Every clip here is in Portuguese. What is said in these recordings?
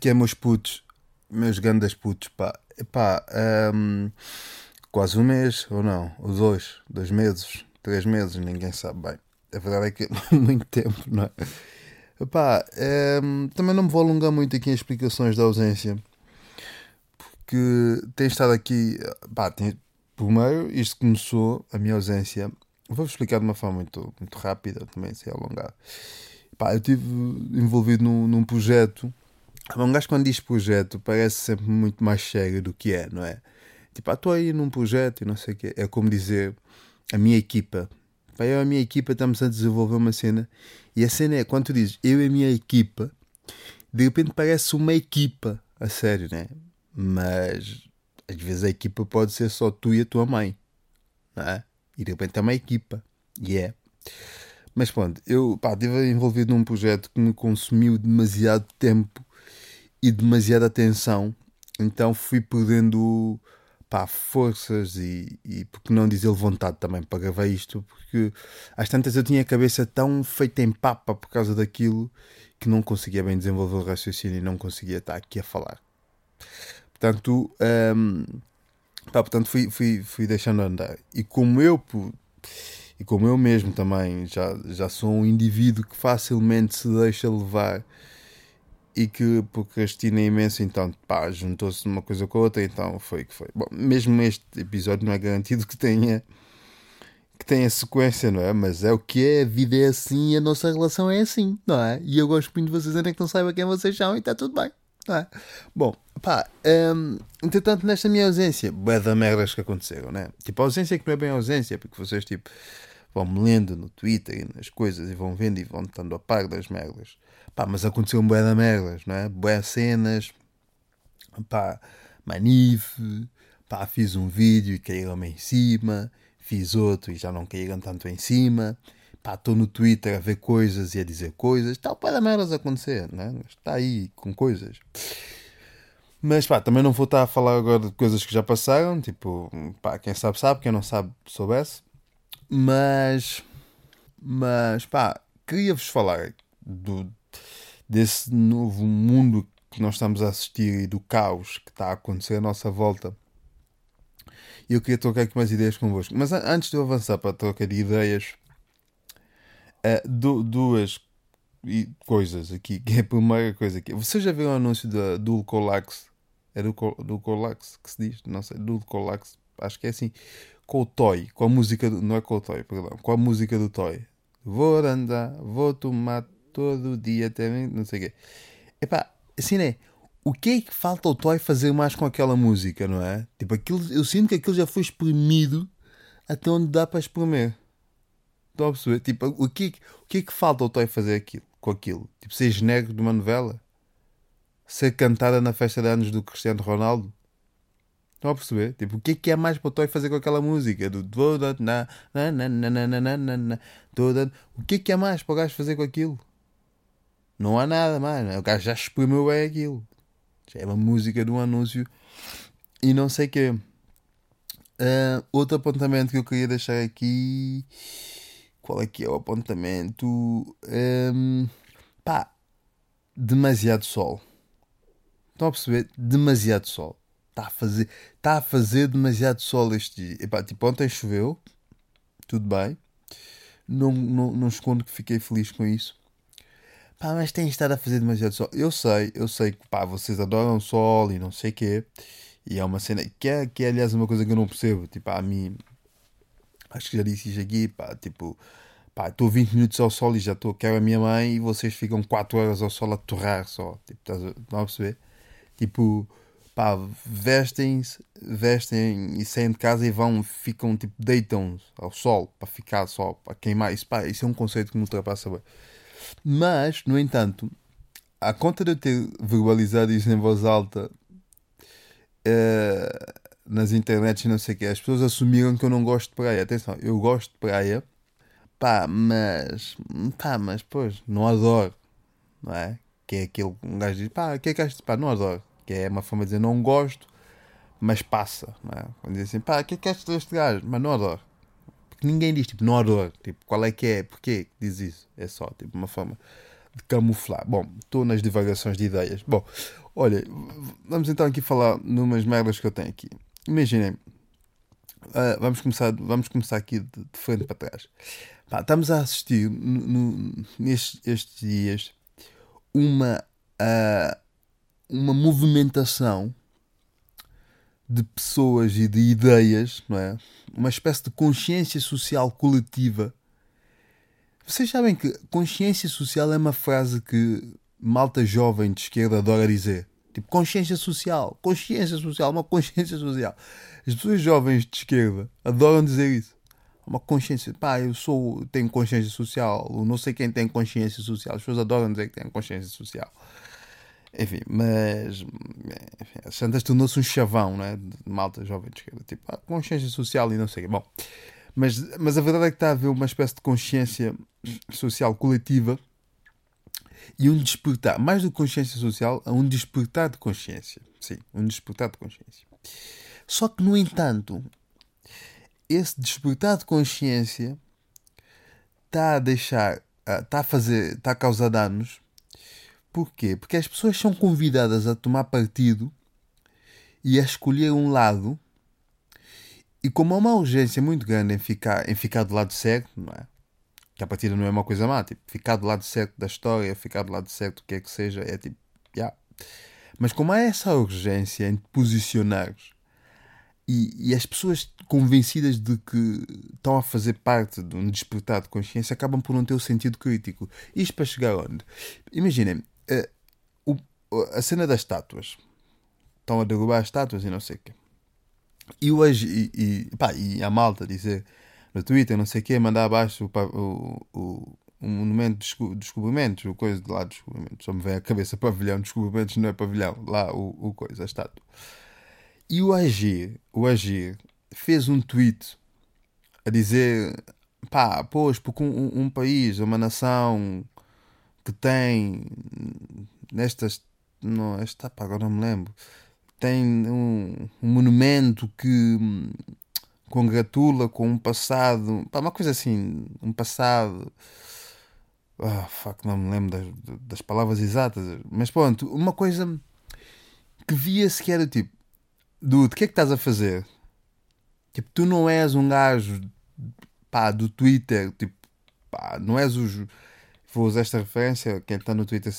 é que é, meus putos? Meus grandes putos, pá. Epá, um, quase um mês, ou não? Ou dois? Dois meses? Três meses? Ninguém sabe bem. A verdade é que muito tempo, não é? Epá, um, também não me vou alongar muito aqui em explicações da ausência. Porque tem estado aqui... Pá, tem, primeiro, isto começou, a minha ausência... Vou-vos explicar de uma forma muito, muito rápida, também, sem alongar. Pá, eu estive envolvido num, num projeto um gajo quando diz projeto parece sempre muito mais sério do que é, não é? Tipo, ah, estou aí num projeto e não sei o quê. É como dizer a minha equipa. Pá, eu e a minha equipa estamos a desenvolver uma cena e a cena é quando tu dizes eu e a minha equipa, de repente parece uma equipa, a sério, né? Mas às vezes a equipa pode ser só tu e a tua mãe, não é? E de repente é uma equipa, e yeah. é. Mas pronto, eu estive envolvido num projeto que me consumiu demasiado tempo e demasiada atenção, então fui perdendo pá, forças e, e, porque não dizer vontade também para gravar isto, porque às tantas eu tinha a cabeça tão feita em papa por causa daquilo que não conseguia bem desenvolver o raciocínio e não conseguia estar aqui a falar. Portanto, um, pá, portanto fui, fui, fui deixando andar. E como eu e como eu mesmo também já, já sou um indivíduo que facilmente se deixa levar e que procrastina imenso, então pá, juntou-se uma coisa com a outra, então foi que foi. Bom, mesmo este episódio não é garantido que tenha que tenha sequência, não é? Mas é o que é, a vida é assim a nossa relação é assim, não é? E eu gosto muito de vocês ainda que não saiba quem vocês são e está tudo bem, não é? Bom, pá, um, entretanto, nesta minha ausência, bué da merdas que aconteceram, né? Tipo, a ausência que não é bem ausência, porque vocês, tipo, vão-me lendo no Twitter e nas coisas e vão vendo e vão estando a par das merdas. Pá, mas aconteceu um bué de merdas, não é? Bué cenas, pá, manife, pá, fiz um vídeo e caíram-me em cima, fiz outro e já não caíram tanto em cima, pá, estou no Twitter a ver coisas e a dizer coisas, tal, bué de merdas a acontecer, não é? Está aí com coisas. Mas pá, também não vou estar a falar agora de coisas que já passaram, tipo, pá, quem sabe sabe, quem não sabe soubesse. Mas, mas pá, queria-vos falar do, desse novo mundo que nós estamos a assistir e do caos que está a acontecer à nossa volta. E eu queria trocar aqui umas ideias convosco. Mas antes de eu avançar para a troca de ideias, uh, duas coisas aqui. Que é a primeira coisa aqui. Você já viu o anúncio da Dulcolax? É do, do Colax que se diz? Não sei, Dulcolax. Acho que é assim. Com o Toy, com a música do, Não é com o Toy, perdão. Com a música do Toy. Vou andar, vou tomar todo dia até não sei o quê. Epá, assim. Né? O que é que falta ao Toy fazer mais com aquela música, não é? Tipo, aquilo, eu sinto que aquilo já foi espremido até onde dá para espremer. Estão a perceber? Tipo, o que, o que é que falta ao Toy fazer aquilo, com aquilo? Tipo, ser genérico de uma novela? Ser cantada na festa de anos do Cristiano Ronaldo? Estão a perceber? Tipo, o que é que é mais para o Toy fazer com aquela música? Do toda na na na na na na na toda. O que é que é mais para o gajo fazer com aquilo? Não há nada mais. O gajo já exprimiu bem aquilo. Já é uma música de um anúncio e não sei o quê. Uh, outro apontamento que eu queria deixar aqui. Qual é que é o apontamento? Um, pá, demasiado sol. Estão a perceber? Demasiado sol. Está a fazer, está a fazer demasiado sol este dia. Epá, tipo, ontem choveu. Tudo bem. Não, não, não escondo que fiquei feliz com isso. Pá, mas tem estado a fazer demasiado sol. Eu sei, eu sei que pá, vocês adoram sol e não sei o quê. E é uma cena que é, que é aliás uma coisa que eu não percebo. Tipo, a mim, acho que já disse isso aqui, pá, tipo, pá, estou 20 minutos ao sol e já estou, quero a minha mãe e vocês ficam 4 horas ao sol a torrar só. Tipo, estás a, perceber? Tipo, pá, vestem-se, vestem e saem de casa e vão, ficam, tipo, deitam-se ao sol para ficar só, para queimar. Isso, pá, isso é um conceito que me ultrapassa bem. Mas, no entanto, à conta de eu ter verbalizado isso em voz alta uh, nas internets e não sei o que, as pessoas assumiram que eu não gosto de praia. Atenção, eu gosto de praia, pá, mas, pá, mas, pois, não adoro, não é? Que é aquele, um gajo diz, pá, que é que achas? Pá, não adoro. Que é uma forma de dizer, não gosto, mas passa, não é? Quando diz assim, pá, que é que achas deste gajo? Mas não adoro ninguém diz, tipo, não adoro. Tipo, qual é que é? Porquê diz isso? É só, tipo, uma forma de camuflar. Bom, estou nas divagações de ideias. Bom, olha, vamos então aqui falar numas merdas que eu tenho aqui. Imaginem, uh, vamos, começar, vamos começar aqui de, de frente para trás. Pá, estamos a assistir nestes estes dias uma, uh, uma movimentação de pessoas e de ideias, não é? Uma espécie de consciência social coletiva. Vocês sabem que consciência social é uma frase que malta jovem de esquerda adora dizer. Tipo, consciência social, consciência social, uma consciência social. As pessoas jovens de esquerda adoram dizer isso. Uma consciência, pá, eu sou, tenho consciência social, não sei quem tem consciência social. As pessoas adoram dizer que têm consciência social. Enfim, mas Santas tornou-se um chavão, né? De malta jovem de esquerda, tipo, ah, consciência social e não sei Bom, mas, mas a verdade é que está a haver uma espécie de consciência social coletiva e um despertar, mais do que consciência social, a um despertar de consciência. Sim, um despertar de consciência. Só que, no entanto, esse despertar de consciência está a deixar, está a fazer, está a causar danos Porquê? Porque as pessoas são convidadas a tomar partido e a escolher um lado, e como há uma urgência muito grande em ficar, em ficar do lado certo, não é? Que a partida não é uma coisa má, tipo, ficar do lado certo da história, ficar do lado certo o que é que seja, é tipo, yeah. Mas como há essa urgência em te e, e, as pessoas convencidas de que estão a fazer parte de um despertar de consciência acabam por não ter o sentido crítico. Isto para chegar onde? Imaginem, uh, o, a cena das estátuas. Estão a derrubar as estátuas e não sei o quê. E, hoje, e, e, pá, e a malta dizer no Twitter, não sei o quê, mandar abaixo o, o, o, o monumento de descobrimentos, o coisa de lá de descobrimentos. Só me vem a cabeça pavilhão, descobrimentos não é pavilhão, lá o, o coisa, a estátua. E o Agir, o Agir, fez um tweet a dizer pá, pois, porque um, um país, uma nação que tem nestas. Não, esta, pá, agora não me lembro. Tem um, um monumento que hum, congratula com um passado. Pá, uma coisa assim. Um passado. Ah, fuck, não me lembro das, das palavras exatas. Mas pronto, uma coisa que via-se que era tipo: Dude, o que é que estás a fazer? Tipo, tu não és um gajo pá, do Twitter, tipo, pá, não és os vou usar esta referência, quem está no Twitter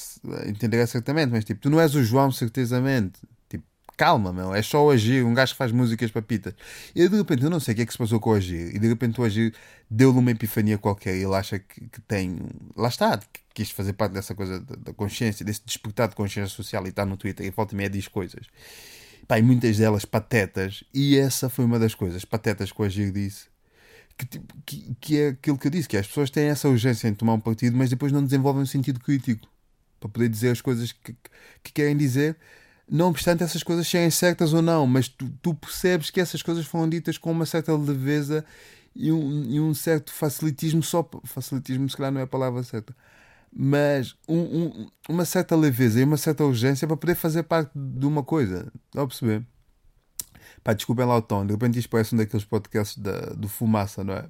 entenderá certamente, mas tipo, tu não és o João, certezamente. Tipo, calma, meu, é só o Agir, um gajo que faz músicas para pitas. E de repente, eu não sei o que é que se passou com o Agir, e de repente o Agir deu-lhe uma epifania qualquer e ele acha que, que tem. Lá está, que quis fazer parte dessa coisa da, da consciência, desse despertar de consciência social e está no Twitter e volta e meia diz coisas. Pá, e muitas delas patetas, e essa foi uma das coisas patetas que o Agir disse que, tipo, que, que, é aquilo que eu disse, que as pessoas têm essa urgência em tomar um partido, mas depois não desenvolvem um sentido crítico para poder dizer as coisas que, que querem dizer, não obstante essas coisas serem certas ou não, mas tu, tu percebes que essas coisas foram ditas com uma certa leveza e um, e um certo facilitismo, só facilitismo se calhar não é a palavra certa, mas um, um, uma certa leveza e uma certa urgência para poder fazer parte de uma coisa, estão a perceber? Pá, desculpem lá o tom, de repente isto parece um daqueles podcasts da, do Fumaça, não é?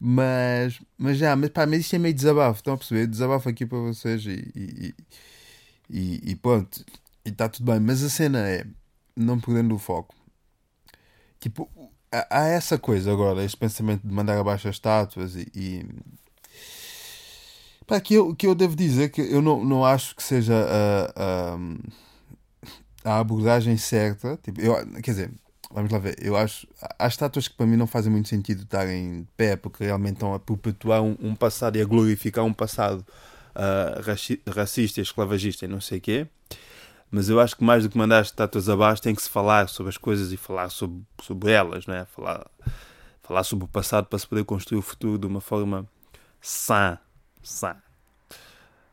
Mas, mas já, mas, pá, mas isto é meio desabafo, estão a perceber? Desabafo aqui para vocês e, e, e, e pronto, e está tudo bem. Mas a cena é, não perdendo o foco, tipo, há, essa coisa agora, este pensamento de mandar abaixo as estátuas e, e Pá, que eu, que eu devo dizer que eu não, não acho que seja a, a, a abordagem certa. Tipo, eu, quer dizer, Vamos lá ver. Eu acho. Há estátuas que para mim não fazem muito sentido estarem de pé, porque realmente estão a perpetuar um, um passado e a glorificar um passado uh, racista, esclavagista e não sei o quê. Mas eu acho que mais do que mandar as estátuas abaixo, tem que se falar sobre as coisas e falar sobre, sobre elas, não é? Falar, falar sobre o passado para se poder construir o futuro de uma forma sã, sã,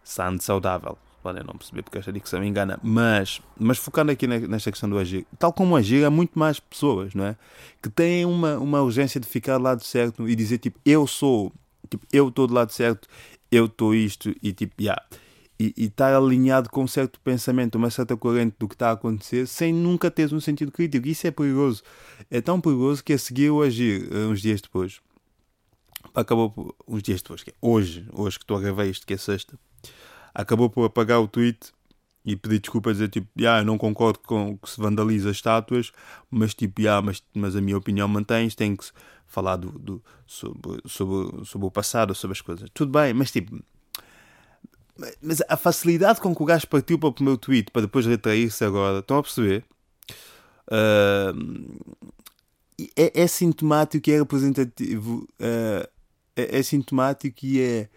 sã, saudável podem não perceber porque esta dicção me engana, mas, mas focando aqui nesta questão do agir, tal como agir, há muito mais pessoas, não é? Que têm uma, uma urgência de ficar do lado certo e dizer tipo, eu sou, tipo, eu estou do lado certo, eu estou isto e tipo, yeah. E, e estar alinhado com um certo pensamento, uma certa corrente do que está a acontecer, sem nunca teres um sentido crítico. Isso é perigoso. É tão perigoso que a seguir o agir, eh, uns dias depois, acabou uns dias depois, que é hoje, hoje que estou a gravar isto, que é sexta, acabou por apagar o tweet e pedir desculpa, dizer tipo, yeah, eu não concordo com que se vandaliza estátuas, mas tipo, yeah, mas, mas a minha opinião mantém-se, tem que falar do, do, sobre, sobre, sobre o passado, sobre as coisas. Tudo bem, mas tipo, mas a facilidade com que o gajo partiu para o meu tweet para depois retrair-se agora, estão a perceber? Uh, é, é, sintomático e é representativo, uh, é, é, sintomático e é,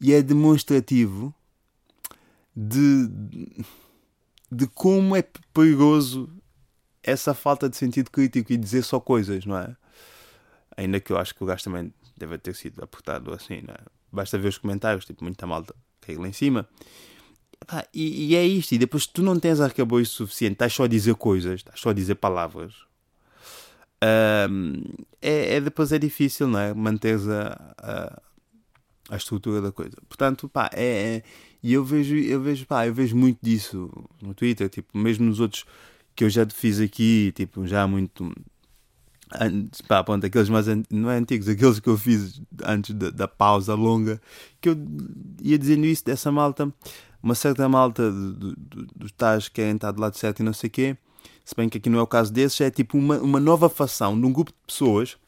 e é demonstrativo de, de como é perigoso essa falta de sentido crítico e dizer só coisas, não é? Ainda que eu acho que o gajo também deve ter sido apertado assim, não é? Basta ver os comentários, tipo, muita malta caiu lá em cima. e, e, é isto, e depois tu não tens arcabouço suficiente, estás só a dizer coisas, estás só a dizer palavras. Um, é, é, depois é difícil, não é? Manteres a, a, a estrutura da coisa. Portanto, pá, é, é, e eu vejo, eu vejo, pá, eu vejo muito disso no Twitter, tipo, mesmo nos outros que eu já fiz aqui, tipo, já muito antes, pá, pronto, aqueles mais não é antigos, aqueles que eu fiz antes da, da, pausa longa, que eu ia dizendo isso dessa malta, uma certa malta dos do, do tais que querem estar do lado certo e não sei o quê, se bem que aqui não é o caso desses, é tipo uma, uma nova facção de um grupo de pessoas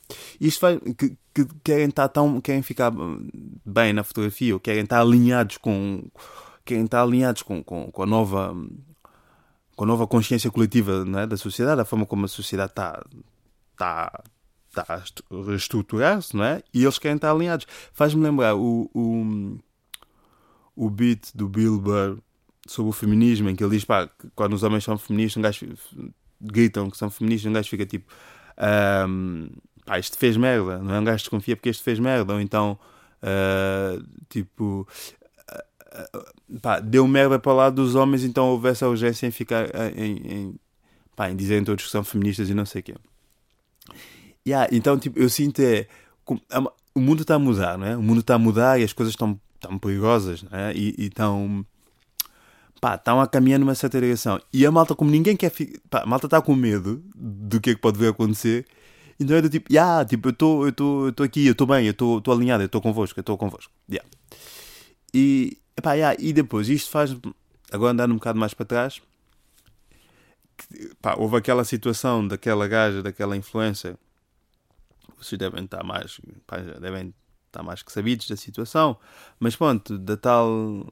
isto faz, que, que querem estar tão querem ficar bem na fotografia ou querem estar alinhados com querem estar alinhados com, com, com a nova com a nova consciência coletiva é, da sociedade, a forma como a sociedade está está está a reestruturar-se, não é? E eles querem estar alinhados. Faz-me lembrar o, o, o beat do Bill Burr sobre o feminismo, em que ele diz, pá, quando os homens são feministas, um gajo gritam que são feministas, um gajo fica tipo, um, pá, isto fez merda, não é? Um gajo desconfia porque isto fez merda, ou então, uh, tipo, uh, pá, deu merda para o lado dos homens, então houve essa urgência em ficar, em, em, pá, em dizerem todos que são feministas e não sei o quê. Yeah, então, tipo, eu sinto é. O mundo está a mudar, não é? O mundo está a mudar e as coisas estão tão perigosas, não é? E estão. Pá, estão a caminhar numa certa direção. E a malta, como ninguém quer. Pá, a malta está com medo do que é que pode vir acontecer. Então é do tipo, yeah, tipo, eu estou eu eu aqui, eu estou bem, eu estou alinhado, eu estou convosco, eu estou convosco. Yeah. E, epá, yeah, e depois, isto faz. Agora andando um bocado mais para trás. Pá, houve aquela situação daquela gaja, daquela influência vocês devem estar mais, pá, devem estar mais que sabidos da situação, mas pronto, da tal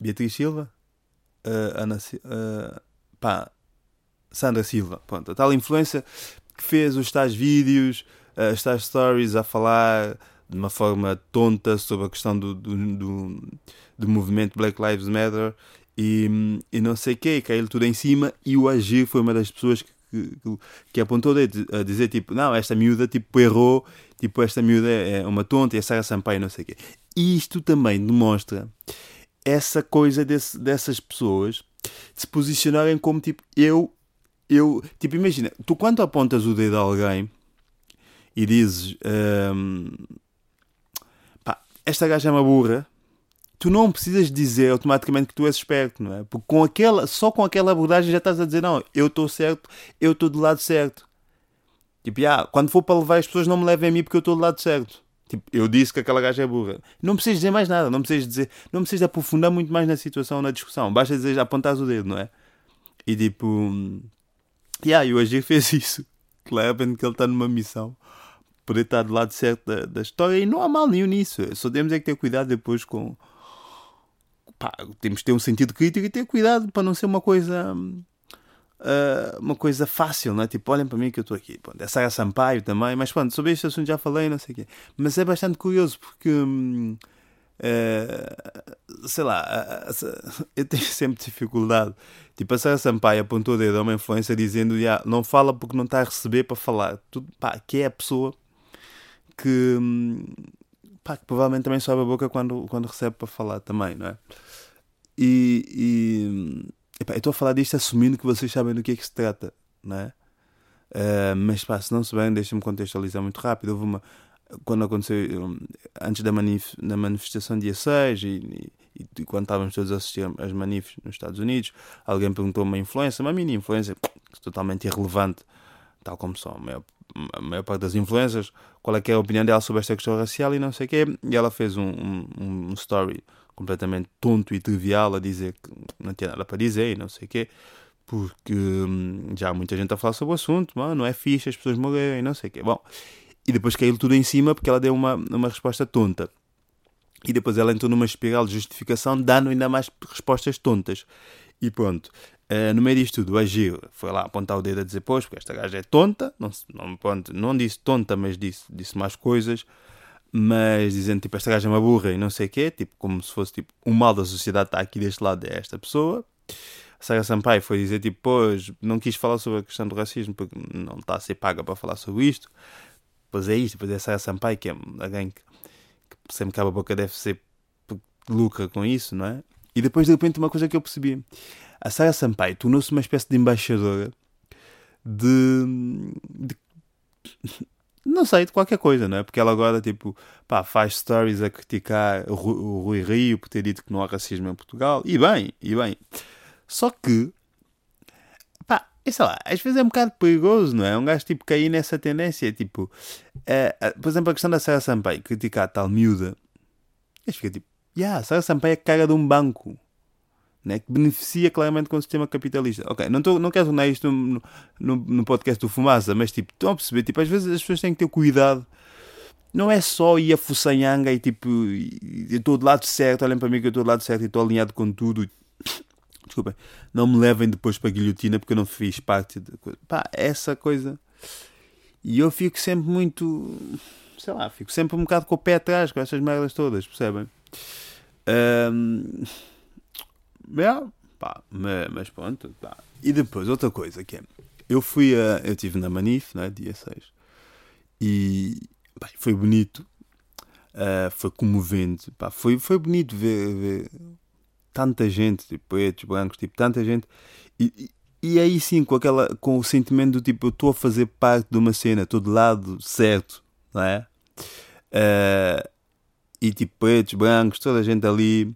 Beatriz Silva, uh, Ana, uh, pá, Sandra Silva, pronto, a tal influência que fez os tais vídeos, uh, tais stories a falar de uma forma tonta sobre a questão do, do, do, do movimento Black Lives Matter e, e não sei o que, caiu tudo em cima e o Agir foi uma das pessoas que que, que apontou a dizer tipo, não, esta miúda tipo errou, tipo esta miúda é uma tonta e a Sarah Sampaio não sei o quê. E isto também demonstra essa coisa desse, dessas pessoas de se posicionarem como tipo, eu, eu, tipo, imagina, tu quando apontas o dedo a alguém e dizes, um, pá, esta gaja é uma burra, tu não precisas dizer automaticamente que tu és esperto, não é? Porque com aquela, só com aquela abordagem já estás a dizer, não, eu estou certo, eu estou do lado certo. Tipo, ah, quando for para levar as pessoas não me levem a mim porque eu estou do lado certo. Tipo, eu disse que aquela gaja é burra. Não precisas dizer mais nada, não precisas dizer, não precisas aprofundar muito mais na situação, na discussão. Basta dizer, apontar o dedo, não é? E tipo, e o Agir fez isso. Claramente que ele está numa missão poder estar do lado certo da, da história e não há mal nenhum nisso. Só temos é que ter cuidado depois com, pá, temos que ter um sentido crítico e ter cuidado para não ser uma coisa uh, uma coisa fácil, não é? Tipo, olhem para mim que eu estou aqui. Pronto, é Saia Sampaio também, mas pronto, sobre este assunto já falei, não sei o quê. Mas é bastante curioso porque. Uh, sei lá, eu tenho sempre dificuldade. Tipo, a Sarah Sampaio apontou o dedo a uma influência dizendo: yeah, não fala porque não está a receber para falar. Tudo, pá, que é a pessoa que, pá, que provavelmente também sobe a boca quando, quando recebe para falar também, não é? E, e epá, eu estou a falar disto assumindo que vocês sabem do que é que se trata, não é? Uh, mas pá, se não souberem, deixem-me contextualizar muito rápido. Houve uma. Quando aconteceu, antes da, manif manifestação dia 6 e, e, e, quando estávamos todos a assistir às manifes nos Estados Unidos, alguém perguntou uma influência, uma mini influência, totalmente irrelevante, tal como são a maior, a maior parte das influências, qual é que é a opinião dela sobre esta questão racial e não sei o quê. E ela fez um, um, um story completamente tonto e trivial a dizer que não tinha nada para dizer e não sei o quê, porque hum, já há muita gente a falar sobre o assunto, mano, não é fixe as pessoas morrerem, não sei o quê. Bom, e depois caiu tudo em cima porque ela deu uma, uma resposta tonta. E depois ela entrou numa espiral de justificação, dando ainda mais respostas tontas. E pronto. Uh, no meio disto tudo, a Gil foi lá apontar o dedo a dizer: Pois, porque esta gaja é tonta. Não, não, pronto, não disse tonta, mas disse, disse mais coisas. Mas dizendo tipo: Esta gaja é uma burra e não sei o quê. Tipo, como se fosse tipo: O mal da sociedade está aqui deste lado, é esta pessoa. A Sara Sampaio foi dizer: Tipo, pois, não quis falar sobre a questão do racismo porque não está a ser paga para falar sobre isto. Pois é isto. Depois é a Sara Sampaio, que é alguém que sempre que abre a boca deve ser lucra com isso, não é? E depois de repente uma coisa que eu percebi. A Sara Sampaio tornou-se uma espécie de embaixadora de, de, não sei, de qualquer coisa, não é? Porque ela agora, tipo, pá, faz stories a criticar o Rui Rio por ter dito que não há racismo em Portugal. E bem, e bem. Só que, pá, sei lá, às vezes é um bocado perigoso, não é? Um gajo, tipo, cair nessa tendência, tipo, é, por exemplo, a questão da Sara Sampaio criticar a tal miúda, acho fica tipo, yeah, Sara Sampaio é cara de um banco. Né, que beneficia claramente com o sistema capitalista. Ok, não, tô, não quero tornar isto no, no, no, podcast do Fumaça, mas tipo, estão a perceber? Tipo, às vezes as pessoas têm que ter cuidado. Não é só ir a fuçanhanga e tipo, eu estou do lado certo, olhem para mim que eu estou do lado certo e estou alinhado com tudo. Desculpem, não me levem depois para a guilhotina porque eu não fiz parte de coisa. Pá, essa coisa. E eu fico sempre muito. Sei lá, fico sempre um bocado com o pé atrás com essas merdas todas, percebem? Um, é, pá, mas pronto. Pá. E depois, outra coisa que é. Eu fui a. Eu estive na Manif, né, dia 6. E. Pá, foi bonito. Uh, foi comovente. Pá, foi, foi bonito ver, ver tanta gente, tipo, pretos, brancos, tipo, tanta gente. E, e, e aí sim, com, aquela, com o sentimento do tipo, eu estou a fazer parte de uma cena, estou do lado certo, não é? Uh, e tipo, pretos, brancos, toda a gente ali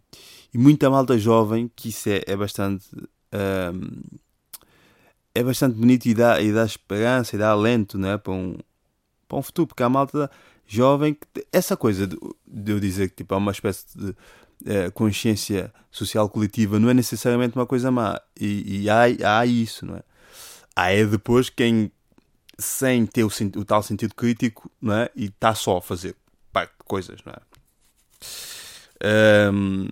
e muita malta jovem, que isso é, é bastante. Um, é bastante bonito e dá, e dá esperança e dá alento né, para, um, para um futuro, porque a malta jovem, essa coisa de, de eu dizer que tipo, há uma espécie de uh, consciência social coletiva não é necessariamente uma coisa má, e, e há, há isso, não é? Há é depois quem, sem ter o, o tal sentido crítico, não é? E está só a fazer parte de coisas, não é? Um,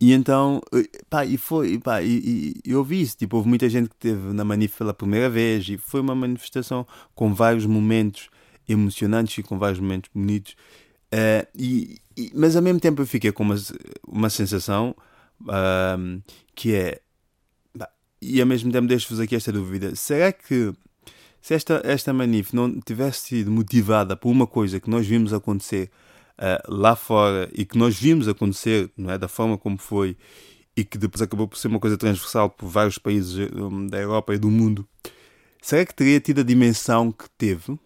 e então, eh, pá, e foi, pá, e, e eu vi isso, tipo, houve muita gente que teve na manif pela primeira vez e foi uma manifestação com vários momentos emocionantes e com vários momentos bonitos. Uh, e, e, mas ao mesmo tempo eu fiquei com uma, uma sensação uh, que é, pá, e ao mesmo tempo deixo-vos aqui esta dúvida: será que se esta, esta manif não tivesse sido motivada por uma coisa que nós vimos acontecer uh, lá fora e que nós vimos acontecer, não é? Da forma como foi e que depois acabou por ser uma coisa transversal por vários países um, da Europa e do mundo, será que teria tido a dimensão que teve?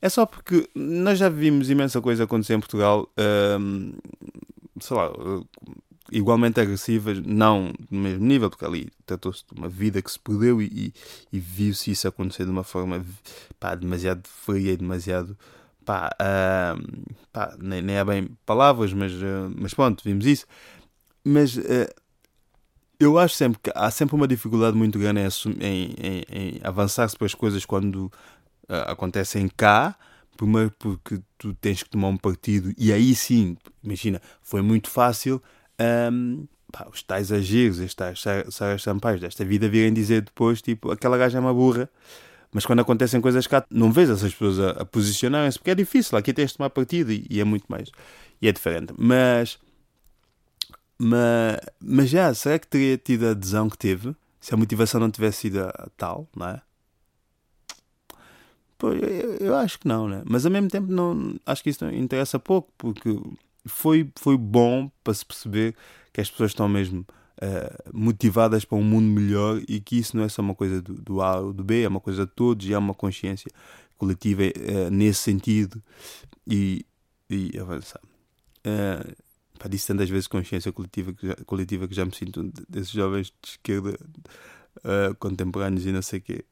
É só porque nós já vimos imensa coisa acontecer em Portugal, um, sei lá, igualmente agressivas, não no mesmo nível, porque ali tratou-se de uma vida que se perdeu e, e, e viu-se isso acontecer de uma forma pá, demasiado fria e demasiado pá, uh, pá nem, nem é bem palavras, mas, uh, mas pronto, vimos isso. Mas uh, eu acho sempre que há sempre uma dificuldade muito grande em, em, em, em avançar-se para as coisas quando ah, acontecem cá. Primeiro porque tu tens que tomar um partido e aí sim, imagina, foi muito fácil um, pá, os tais agires, os tais Saras desta vida virem dizer depois, tipo, aquela gaja é uma burra mas quando acontecem coisas cá, não vês essas pessoas a, a posicionarem-se, porque é difícil. Aqui tens de tomar partido e, e, é muito mais. E é diferente. Mas, mas, mas já, será que teria tido a adesão que teve se a motivação não tivesse sido a, tal, não é? Pô, eu, acho que não, né? Mas ao mesmo tempo não, acho que isso interessa pouco, porque foi, foi bom para se perceber que as pessoas estão mesmo uh, motivadas para um mundo melhor e que isso não é só uma coisa do, do A ou do B, é uma coisa de todos e há uma consciência coletiva uh, nesse sentido e, e avançar. Uh, pá, disse tantas vezes consciência coletiva que já, coletiva que já me sinto desses jovens de esquerda uh, contemporâneos e não sei o quê,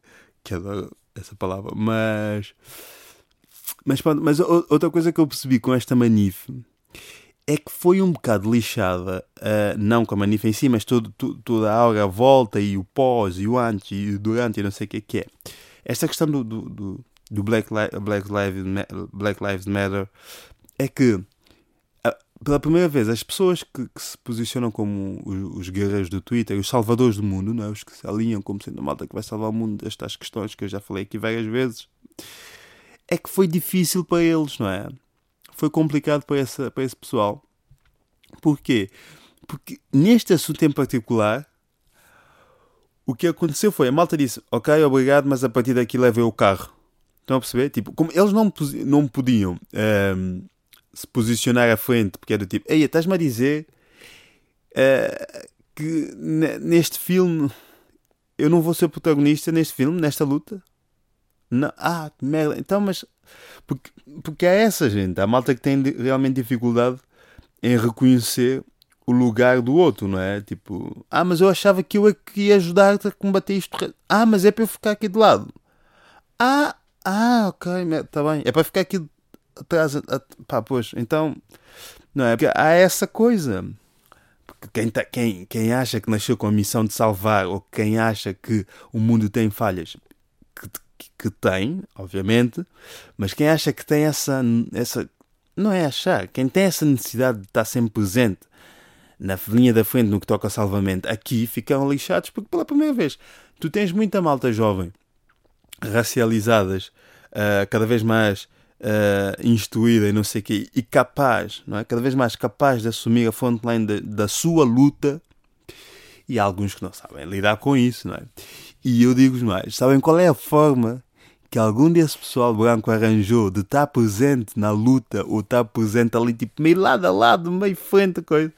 que adoro essa palavra, mas mas, pronto, mas outra coisa que eu percebi com esta manif é que foi um bocado lixada, uh, não com a Manifa em si, mas todo, todo, toda a aura volta e o pós e o antes e o durante e não sei o que é que é. Esta questão do, do, do, do Black, Li Black, Lives Black Lives Matter é que pela primeira vez, as pessoas que, que se posicionam como os, os, guerreiros do Twitter, os salvadores do mundo, não é? os que se alinham como sendo a malta que vai salvar o mundo destas questões que eu já falei aqui várias vezes, é que foi difícil para eles, não é? Foi complicado para, essa, para esse pessoal. Porquê? Porque neste assunto em particular, o que aconteceu foi a malta disse: Ok, obrigado, mas a partir daqui levei o carro. Estão a perceber? Tipo, como eles não, não podiam. Um, ehm, se posicionar à frente, porque é do tipo, ei, estás-me a dizer uh, que neste filme eu não vou ser protagonista neste filme, nesta luta? Não. Ah, merda. Então, mas. Porque, porque há essa gente, há malta que tem realmente dificuldade em reconhecer o lugar do outro, não é? Tipo, ah, mas eu achava que eu é que ia ajudar-te a combater isto. Ah, mas é para eu ficar aqui de lado. Ah, ah, ok, está bem. É para ficar aqui atrás. Pá, pois, então. Não é? Porque há essa coisa. Porque quem, tá, quem, quem acha que nasceu com a missão de salvar, ou quem acha que o mundo tem falhas, que, que, que tem, obviamente, mas quem acha que tem essa, essa. Não é achar, quem tem essa necessidade de estar sempre presente na linha da frente no que toca ao salvamento, aqui ficam lixados porque pela primeira vez tu tens muita malta jovem racializadas, uh, cada vez mais uh, instruída e não sei o quê, e capaz, não é? cada vez mais capaz de assumir a frontline de, da sua luta, e há alguns que não sabem lidar com isso, não é? E eu digo mais, sabem qual é a forma que algum desse pessoal branco arranjou de estar presente na luta ou estar presente ali, tipo, meio lado a lado, meio frente coisa?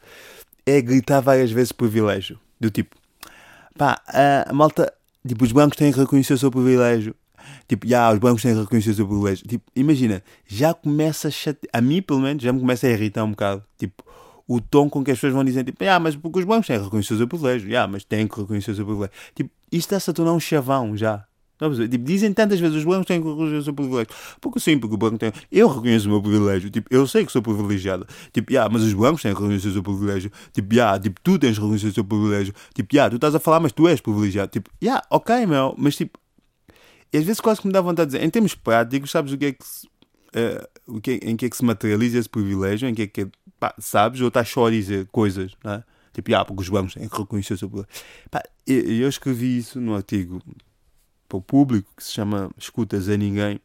É gritar várias vezes privilégio. Do tipo, pá, a malta, tipo, os brancos têm que reconhecer o seu privilégio. Tipo, já, os bancos têm que reconhecer o seu privilégio. Tipo, imagina, já começa a chatear. A mim, pelo menos, já me começa a irritar um bocado. Tipo, o tom com que as pessoas vão dizer, tipo, ah, mas porque os bancos têm que reconhecer o seu privilégio. Já, mas têm que reconhecer o seu privilégio. Tipo, isto está-se a tornar um chavão já. Tipo, dizem tantas vezes os bancos têm que reconhecer o seu privilégio. Porque sim, porque o banco tem. Eu reconheço o meu privilégio. Tipo, eu sei que sou privilegiado. Tipo, yeah, mas os bancos têm que reconhecer o seu privilégio. Tipo, yeah, tipo, tu tens que reconhecer o seu privilégio. Tipo, yeah, tu estás a falar, mas tu és privilegiado. Tipo, yeah, ok, meu. Mas tipo, e às vezes quase que me dá vontade de dizer, em termos práticos, sabes o que é que se, uh, o que é, em que é que se materializa esse privilégio, em que é que é, pá, sabes, ou estás só a dizer coisas, não é? Tipo, ah, porque os bancos têm que reconhecer o seu privilégio. Pá, eu, eu escrevi isso num artigo para o público que se chama Escutas a Ninguém.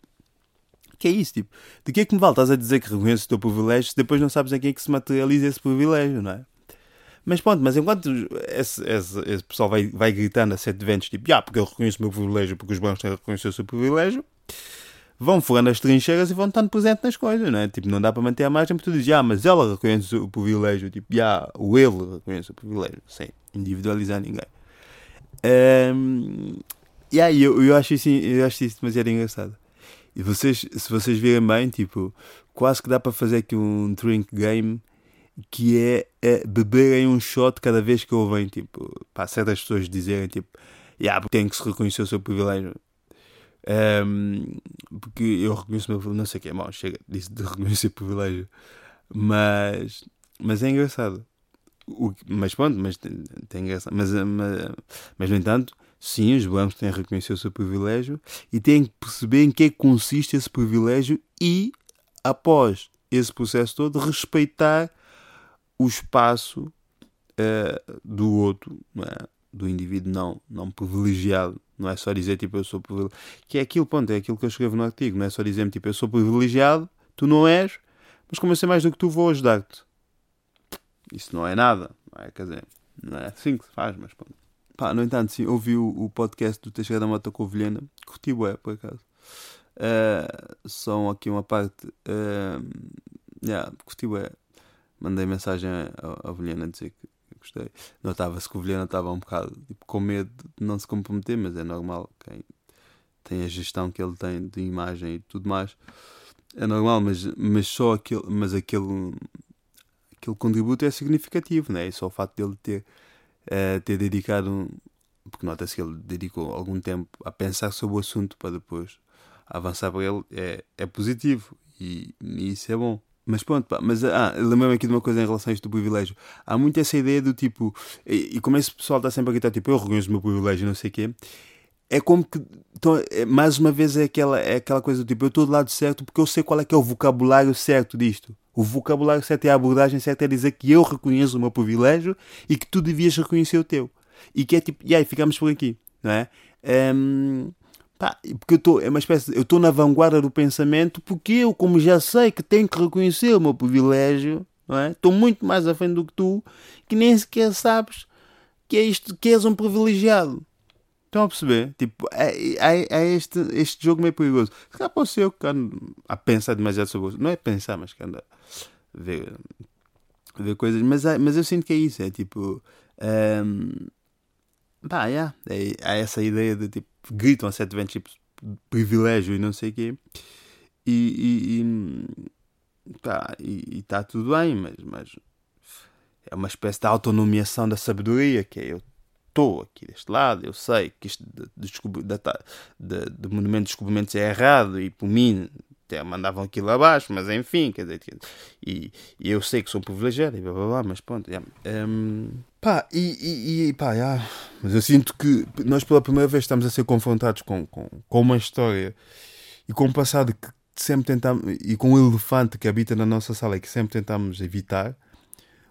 Que é isso, tipo, de que é que me vale? Estás a dizer que reconheces o teu privilégio se depois não sabes em quem é que se materializa esse privilégio, não é? Mas pronto, mas enquanto esse, esse, esse pessoal vai, vai gritando a sete ventos, tipo, ah, porque eu reconheço o meu privilégio, porque os bancos têm reconhecer o seu privilégio, vão furando as trincheiras e vão estando presente nas coisas, não é? Tipo, não dá para manter a margem, porque tu dizes, ah, mas ela reconhece o privilégio, tipo, ah, o ele reconhece o privilégio, sem individualizar ninguém. Um, e aí, eu, eu, acho isso, eu acho isso demasiado engraçado. E vocês, se vocês virem bem, tipo, quase que dá para fazer aqui um drink game que é, é beberem um shot cada vez que ouvem, tipo, para certas pessoas dizerem, tipo, yeah, tem que se reconhecer o seu privilégio. Um, porque eu reconheço meu privilégio, não sei o que é, mal, chega, disse de reconhecer o privilégio, mas, mas é engraçado. O, mas pronto, mas tem, tem engraçado. Mas, mas, mas, no entanto, sim, os brancos têm que reconhecer o seu privilégio e têm que perceber em que é que consiste esse privilégio e, após esse processo todo, respeitar o espaço uh, do outro, é? do indivíduo não, não privilegiado. Não é só dizer tipo eu sou privilegiado. Que é aquilo, ponto, é aquilo que eu escrevo no artigo. Não é só dizer tipo eu sou privilegiado, tu não és, mas como eu sei mais do que tu, vou ajudar-te. Isso não é nada. Não é? Quer dizer, não é assim que se faz, mas pronto. Pá, no entanto, sim, ouvi o, o podcast do Teixeira da Mota Covilhena, curti é por acaso. Uh, só aqui uma parte. Uh, yeah, curti é mandei mensagem à, à a dizer que gostei. Notava-se que o Vilhena estava um bocado tipo, com medo de não se comprometer, mas é normal. Quem tem a gestão que ele tem de imagem e tudo mais é normal, mas, mas só aquele, mas aquele, aquele contributo é significativo, né? E só o facto dele ter, uh, ter dedicado, porque nota-se que ele dedicou algum tempo a pensar sobre o assunto para depois avançar para ele, é, é positivo e, e isso é bom. Mas pronto, pá, mas ah, lembro-me aqui de uma coisa em relação a isto do privilégio. Há muito essa ideia do tipo, e, e como esse pessoal está sempre a gritar, tipo, eu reconheço o meu privilégio, não sei o quê. É como que, então, é, mais uma vez, é aquela, é aquela coisa do tipo, eu estou do lado certo porque eu sei qual é que é o vocabulário certo disto. O vocabulário certo é a abordagem certa, é dizer que eu reconheço o meu privilégio e que tu devias reconhecer o teu. E que é tipo, e aí ficamos por aqui, não é? Um, Pá, porque eu estou, é uma espécie, eu estou na vanguarda do pensamento, porque eu, como já sei que tenho que reconhecer o meu privilégio, não é? Estou muito mais à frente do que tu, que nem sequer sabes que é isto, que és um privilegiado. Estão a perceber? Tipo, é, é, é este, este jogo meio perigoso. Se calhar pode ser eu que ando a pensar demasiado sobre. Não é pensar, mas que anda a ver, ver coisas. Mas, mas eu sinto que é isso. É tipo. Um, pá, yeah, é, há essa ideia de tipo gritam a sete ventos tipo, privilégio e não sei o quê. E, e, tá, e, e tá tudo bem, mas, mas é uma espécie de autonomiação da sabedoria, que é eu estou aqui deste lado, eu sei que isto de, de, de, de monumento de descobrimentos é errado e por mim até mandavam aquilo abaixo, mas enfim, quer dizer, e, e eu sei que sou privilegiado e blá blá blá, mas pronto, yeah. um... pá, e, e, pá, yeah. mas eu sinto que nós pela primeira vez estamos a ser confrontados com, com, com uma história e com um passado que sempre tentamos, e com um elefante que habita na nossa sala e que sempre tentamos evitar.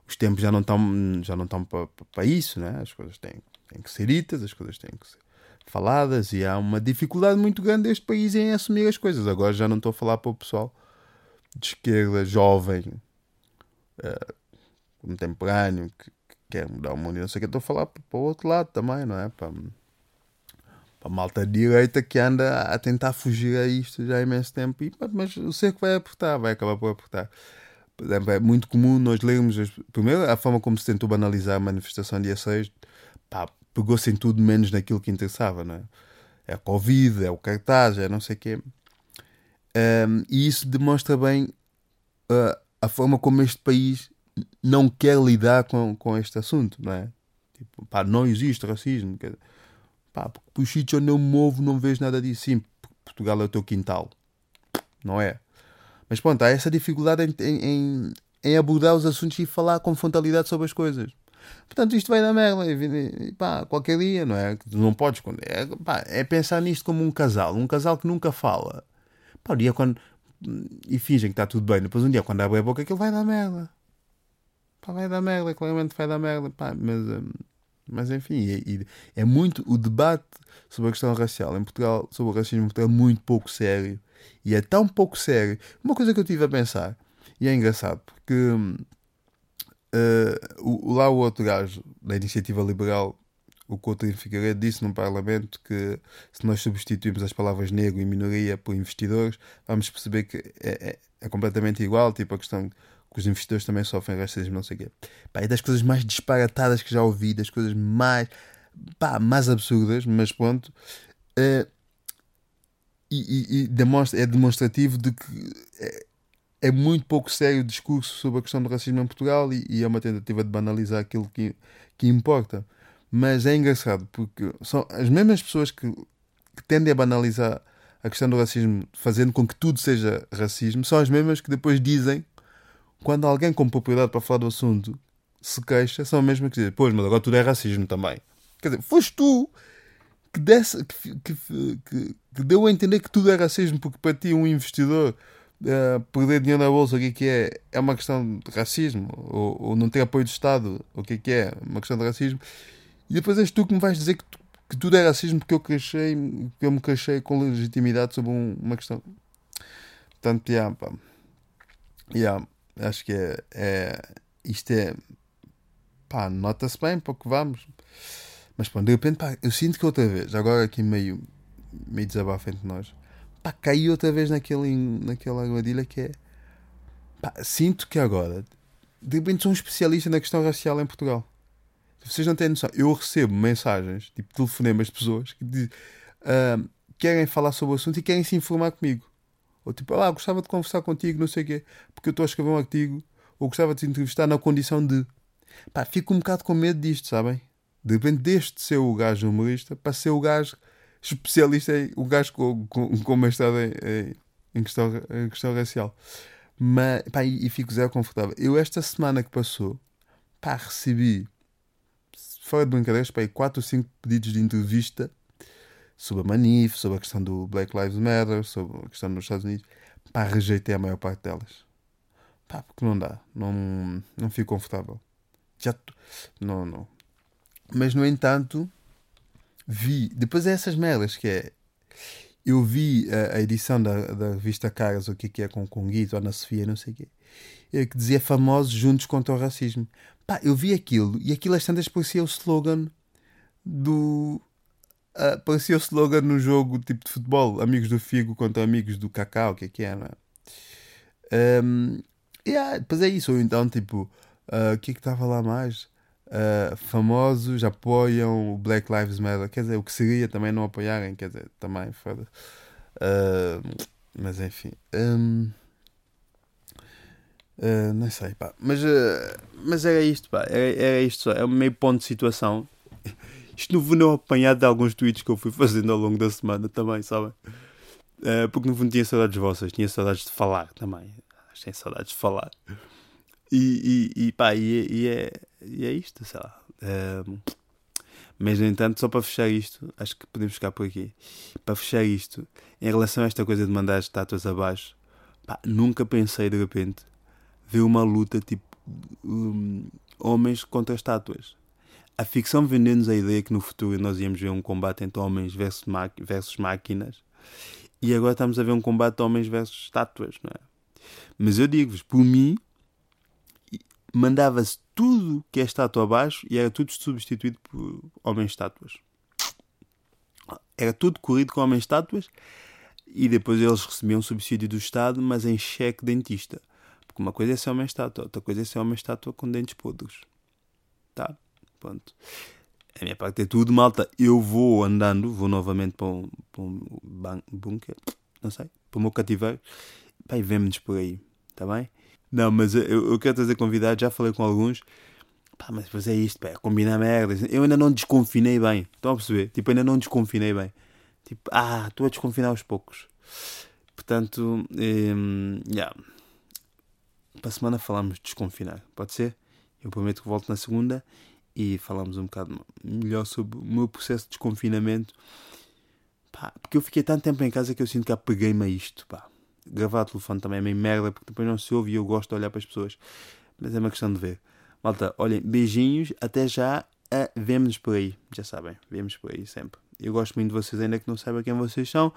Os tempos já não estão, já não estão para, para isso, né? as coisas têm, têm que ser ditas, as coisas têm que ser faladas e há uma dificuldade muito grande deste país em assumir as coisas. Agora já não estou a falar para o pessoal de esquerda, jovem, uh, contemporâneo, que, quer mudar o mundo não sei o que. Estou a falar para, o outro lado também, não é? Para, para a malta direita que anda a tentar fugir a isto já há imenso tempo. E, mas o cerco vai apertar, vai acabar por apertar. Por exemplo, é muito comum nós lermos, primeiro, a forma como se tentou banalizar a manifestação dia 6, pá, pegou-se em tudo menos naquilo que interessava, não é? É a Covid, é o cartaz, é não sei o quê. Um, e isso demonstra bem uh, a forma como este país não quer lidar com, com este assunto, não é? Tipo, pá, não existe racismo. Quer, pá, porque por sítio onde eu me movo não vejo nada disso. Sim, Portugal é o teu quintal. Não é? Mas pronto, há essa dificuldade em, em, em abordar os assuntos e falar com frontalidade sobre as coisas. Portanto, isto vai dar merda. E, pá, qualquer dia, não é? Não podes esconder. É, pá, é pensar nisto como um casal. Um casal que nunca fala. Pá, o dia quando. E fingem que está tudo bem. Depois, um dia, quando abre a boca, aquilo vai dar merda. Pá, vai dar merda. Claramente vai dar merda. Pá, mas. Hum, mas enfim, e, é muito. O debate sobre a questão racial em Portugal, sobre o racismo em Portugal, é muito pouco sério. E é tão pouco sério. Uma coisa que eu tive a pensar, e é engraçado, porque hum, Uh, o, lá o outro gajo da iniciativa liberal, o Coutinho Figueiredo, disse no Parlamento que se nós substituirmos as palavras negro e minoria por investidores, vamos perceber que é, é, é completamente igual, tipo a questão que os investidores também sofrem racismo, não sei o quê. Pá, é das coisas mais disparatadas que já ouvi, das coisas mais, pá, mais absurdas, mas pronto. Uh, e, e, e demonstra, é demonstrativo de que é, é muito pouco sério o discurso sobre a questão do racismo em Portugal e, e é uma tentativa de banalizar aquilo que, que importa. Mas é engraçado porque são as mesmas pessoas que, que tendem a banalizar a questão do racismo, fazendo com que tudo seja racismo, são as mesmas que depois dizem, quando alguém com propriedade para falar do assunto se queixa, são as mesmas que dizem, pois, mas agora tudo é racismo também. Quer dizer, foste tu que, desse, que, que, que, deu a entender que tudo é racismo porque para ti um investidor uh, perder dinheiro na bolsa, o que é que é? É uma questão de racismo, ou, ou não ter apoio do Estado, o que é que é? Uma questão de racismo. E depois és tu que me vais dizer que, tu, que tudo é racismo porque eu crescei, que eu me crescei com legitimidade sobre um, uma questão. Portanto, yeah, pá. Yeah, acho que é, é isto é pá, nota-se bem para o que vamos. Mas pá, de repente, pá, eu sinto que outra vez, agora aqui meio, meio desabafo entre nós, pá, caí outra vez naquele, naquela armadilha que é pá, sinto que agora de repente sou um especialista na questão racial em Portugal. Vocês não têm noção. Eu recebo mensagens, tipo telefonemas de pessoas que diz, uh, querem falar sobre o assunto e querem se informar comigo. Ou tipo, ah, gostava de conversar contigo, não sei o quê, porque eu estou a escrever um artigo, ou gostava de te entrevistar na condição de. Pá, fico um bocado com medo disto, sabem? De repente, deste ser o gajo humorista para ser o gajo especialista em o gajo com, com, com em, em, questão, em questão racial. Mas, pá, e, e fico zero confortável. Eu, esta semana que passou, pá, recebi, fora de brincadeiras, pá, 4 ou 5 pedidos de entrevista sobre a Manif, sobre a questão do Black Lives Matter, sobre a questão dos Estados Unidos. Pá, rejeitei a maior parte delas. Pá, porque não dá. Não, não fico confortável. Já. Não, não. Mas, no entanto, vi. Depois é essas merdas que é. Eu vi a, a edição da, da revista Caras, o que é que é com Conguito, Ana Sofia, não sei o quê, que dizia famosos juntos contra o racismo. Pá, eu vi aquilo e aquilo às tantas parecia o slogan do. Uh, parecia o slogan no jogo tipo de futebol: amigos do Figo contra amigos do Cacau, o que é que é? Um, yeah, depois é isso, ou então tipo, uh, o que é que estava lá mais? uh, famosos apoiam o Black Lives Matter. Quer dizer, o que seria também não apoiarem, quer dizer, também foda. Uh, mas enfim. Um, uh, não sei, pá. Mas, mas era isto, pá. Era, era isto só. É um meio ponto de situação. Isto no fundo é apanhado de alguns tweets que eu fui fazendo ao longo da semana também, sabem? Uh, porque no fundo tinha saudades vossas, tinha saudades de falar também. Tenho saudades de falar. E, e, e pá, e, e, é, e é isto, sei lá. Um, mas, no entanto, só para fechar isto, acho que podemos ficar por aqui. Para fechar isto, em relação a esta coisa de mandar as estátuas abaixo, pá, nunca pensei de repente ver uma luta tipo um, homens contra estátuas. A ficção vendeu-nos a ideia que no futuro nós íamos ver um combate entre homens versus, versus máquinas e agora estamos a ver um combate de homens versus estátuas, não é? Mas eu digo-vos, por mim, mandava-se tudo que é estátua abaixo e era tudo substituído por homens-estátuas. Era tudo corrido com homens-estátuas e depois eles recebiam subsídio do Estado, mas em cheque dentista. Porque uma coisa é ser homem-estátua, outra coisa é ser homem-estátua com dentes podres. Tá? Pronto. A minha parte é tudo, malta. Eu vou andando, vou novamente para um, para um bunker, não sei, para o meu cativeiro. Pai, vemo-nos por aí, tá bem? Não, mas eu, eu quero trazer convidados, já falei com alguns. Pá, mas depois é isto, pá, é combinar merdas. Eu ainda não desconfinei bem. Estão a perceber? Tipo, ainda não desconfinei bem. Tipo, ah, estou a desconfinar aos poucos. Portanto, um, yeah. para a semana falamos de desconfinar. Pode ser? Eu prometo que volto na segunda e falamos um bocado melhor sobre o meu processo de desconfinamento. Pá, porque eu fiquei tanto tempo em casa que eu sinto que apeguei-me a isto. Pá gravar telefone também é meio merda, porque depois não se ouve e eu gosto de olhar para as pessoas. Mas é uma questão de ver. Malta, olhem, beijinhos, até já. Uh, Vemo-nos por aí, já sabem, vemos por aí sempre. Eu gosto muito de vocês, ainda que não saiba quem vocês são,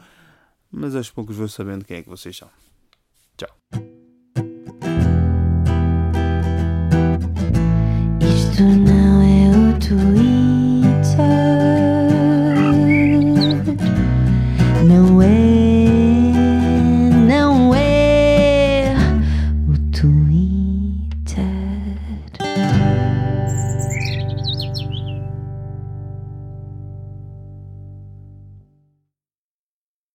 mas aos poucos vou sabendo quem é que vocês são. Tchau. Isto não to leave.